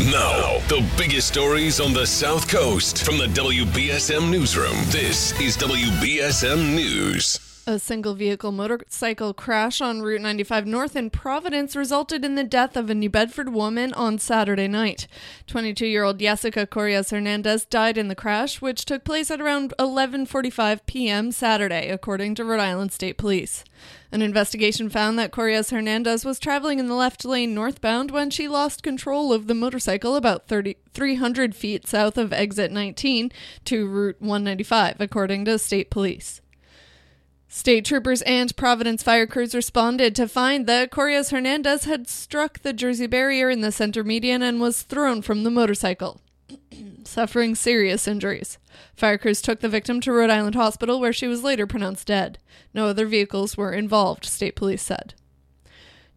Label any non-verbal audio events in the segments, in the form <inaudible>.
Now, the biggest stories on the South Coast from the WBSM Newsroom. This is WBSM News. A single vehicle motorcycle crash on Route 95 North in Providence resulted in the death of a New Bedford woman on Saturday night. 22 year old Jessica Correas Hernandez died in the crash, which took place at around 11.45 p.m. Saturday, according to Rhode Island State Police. An investigation found that Correas Hernandez was traveling in the left lane northbound when she lost control of the motorcycle about 30, 300 feet south of exit 19 to Route 195, according to state police. State troopers and Providence fire crews responded to find that Correas Hernandez had struck the Jersey barrier in the center median and was thrown from the motorcycle, <clears throat> suffering serious injuries. Fire crews took the victim to Rhode Island Hospital, where she was later pronounced dead. No other vehicles were involved, state police said.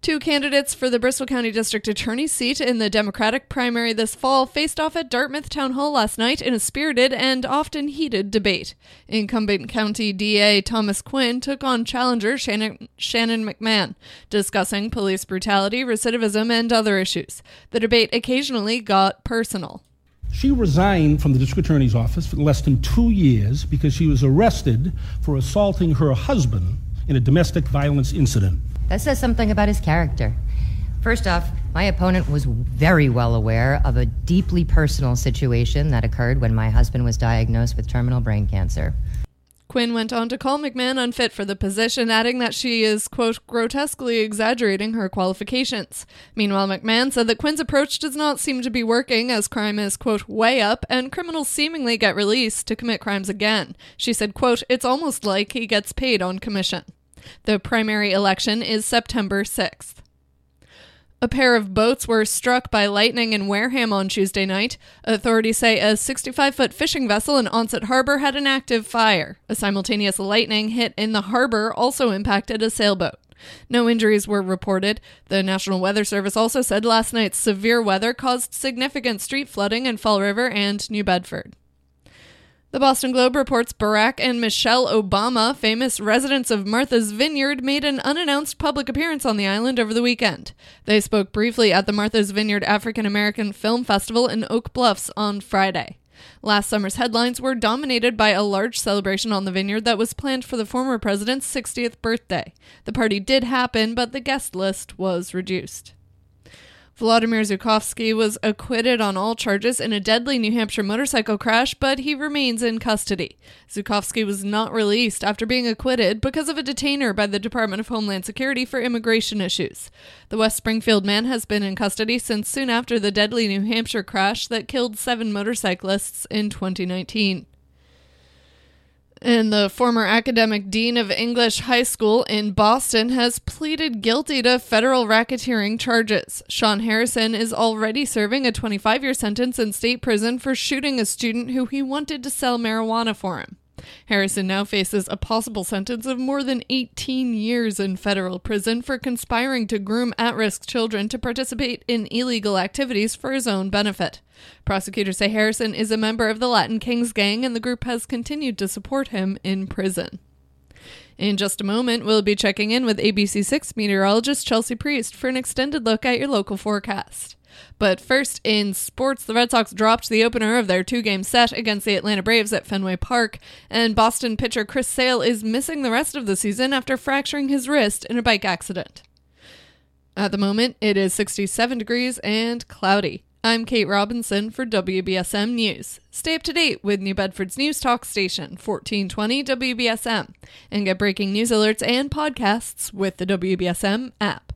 Two candidates for the Bristol County District Attorney seat in the Democratic primary this fall faced off at Dartmouth Town Hall last night in a spirited and often heated debate. Incumbent County DA Thomas Quinn took on challenger Shannon, Shannon McMahon, discussing police brutality, recidivism, and other issues. The debate occasionally got personal. She resigned from the district attorney's office for less than two years because she was arrested for assaulting her husband in a domestic violence incident. That says something about his character. First off, my opponent was very well aware of a deeply personal situation that occurred when my husband was diagnosed with terminal brain cancer. Quinn went on to call McMahon unfit for the position, adding that she is, quote, grotesquely exaggerating her qualifications. Meanwhile, McMahon said that Quinn's approach does not seem to be working as crime is, quote, way up and criminals seemingly get released to commit crimes again. She said, quote, it's almost like he gets paid on commission. The primary election is September 6th. A pair of boats were struck by lightning in Wareham on Tuesday night. Authorities say a 65 foot fishing vessel in Onset Harbor had an active fire. A simultaneous lightning hit in the harbor also impacted a sailboat. No injuries were reported. The National Weather Service also said last night's severe weather caused significant street flooding in Fall River and New Bedford. The Boston Globe reports Barack and Michelle Obama, famous residents of Martha's Vineyard, made an unannounced public appearance on the island over the weekend. They spoke briefly at the Martha's Vineyard African American Film Festival in Oak Bluffs on Friday. Last summer's headlines were dominated by a large celebration on the vineyard that was planned for the former president's 60th birthday. The party did happen, but the guest list was reduced. Vladimir Zhukovskyy was acquitted on all charges in a deadly New Hampshire motorcycle crash, but he remains in custody. Zhukovskyy was not released after being acquitted because of a detainer by the Department of Homeland Security for immigration issues. The West Springfield man has been in custody since soon after the deadly New Hampshire crash that killed seven motorcyclists in 2019. And the former academic dean of English High School in Boston has pleaded guilty to federal racketeering charges. Shaun Harrison is already serving a 25 year sentence in state prison for shooting a student who he wanted to sell marijuana for him. Harrison now faces a possible sentence of more than 18 years in federal prison for conspiring to groom at risk children to participate in illegal activities for his own benefit. Prosecutors say Harrison is a member of the Latin Kings gang and the group has continued to support him in prison. In just a moment, we'll be checking in with ABC6 meteorologist Chelsea Priest for an extended look at your local forecast. But first, in sports, the Red Sox dropped the opener of their two game set against the Atlanta Braves at Fenway Park, and Boston pitcher Chris Sale is missing the rest of the season after fracturing his wrist in a bike accident. At the moment, it is 67 degrees and cloudy. I'm Kate Robinson for WBSM News. Stay up to date with New Bedford's news talk station, 1420 WBSM, and get breaking news alerts and podcasts with the WBSM app.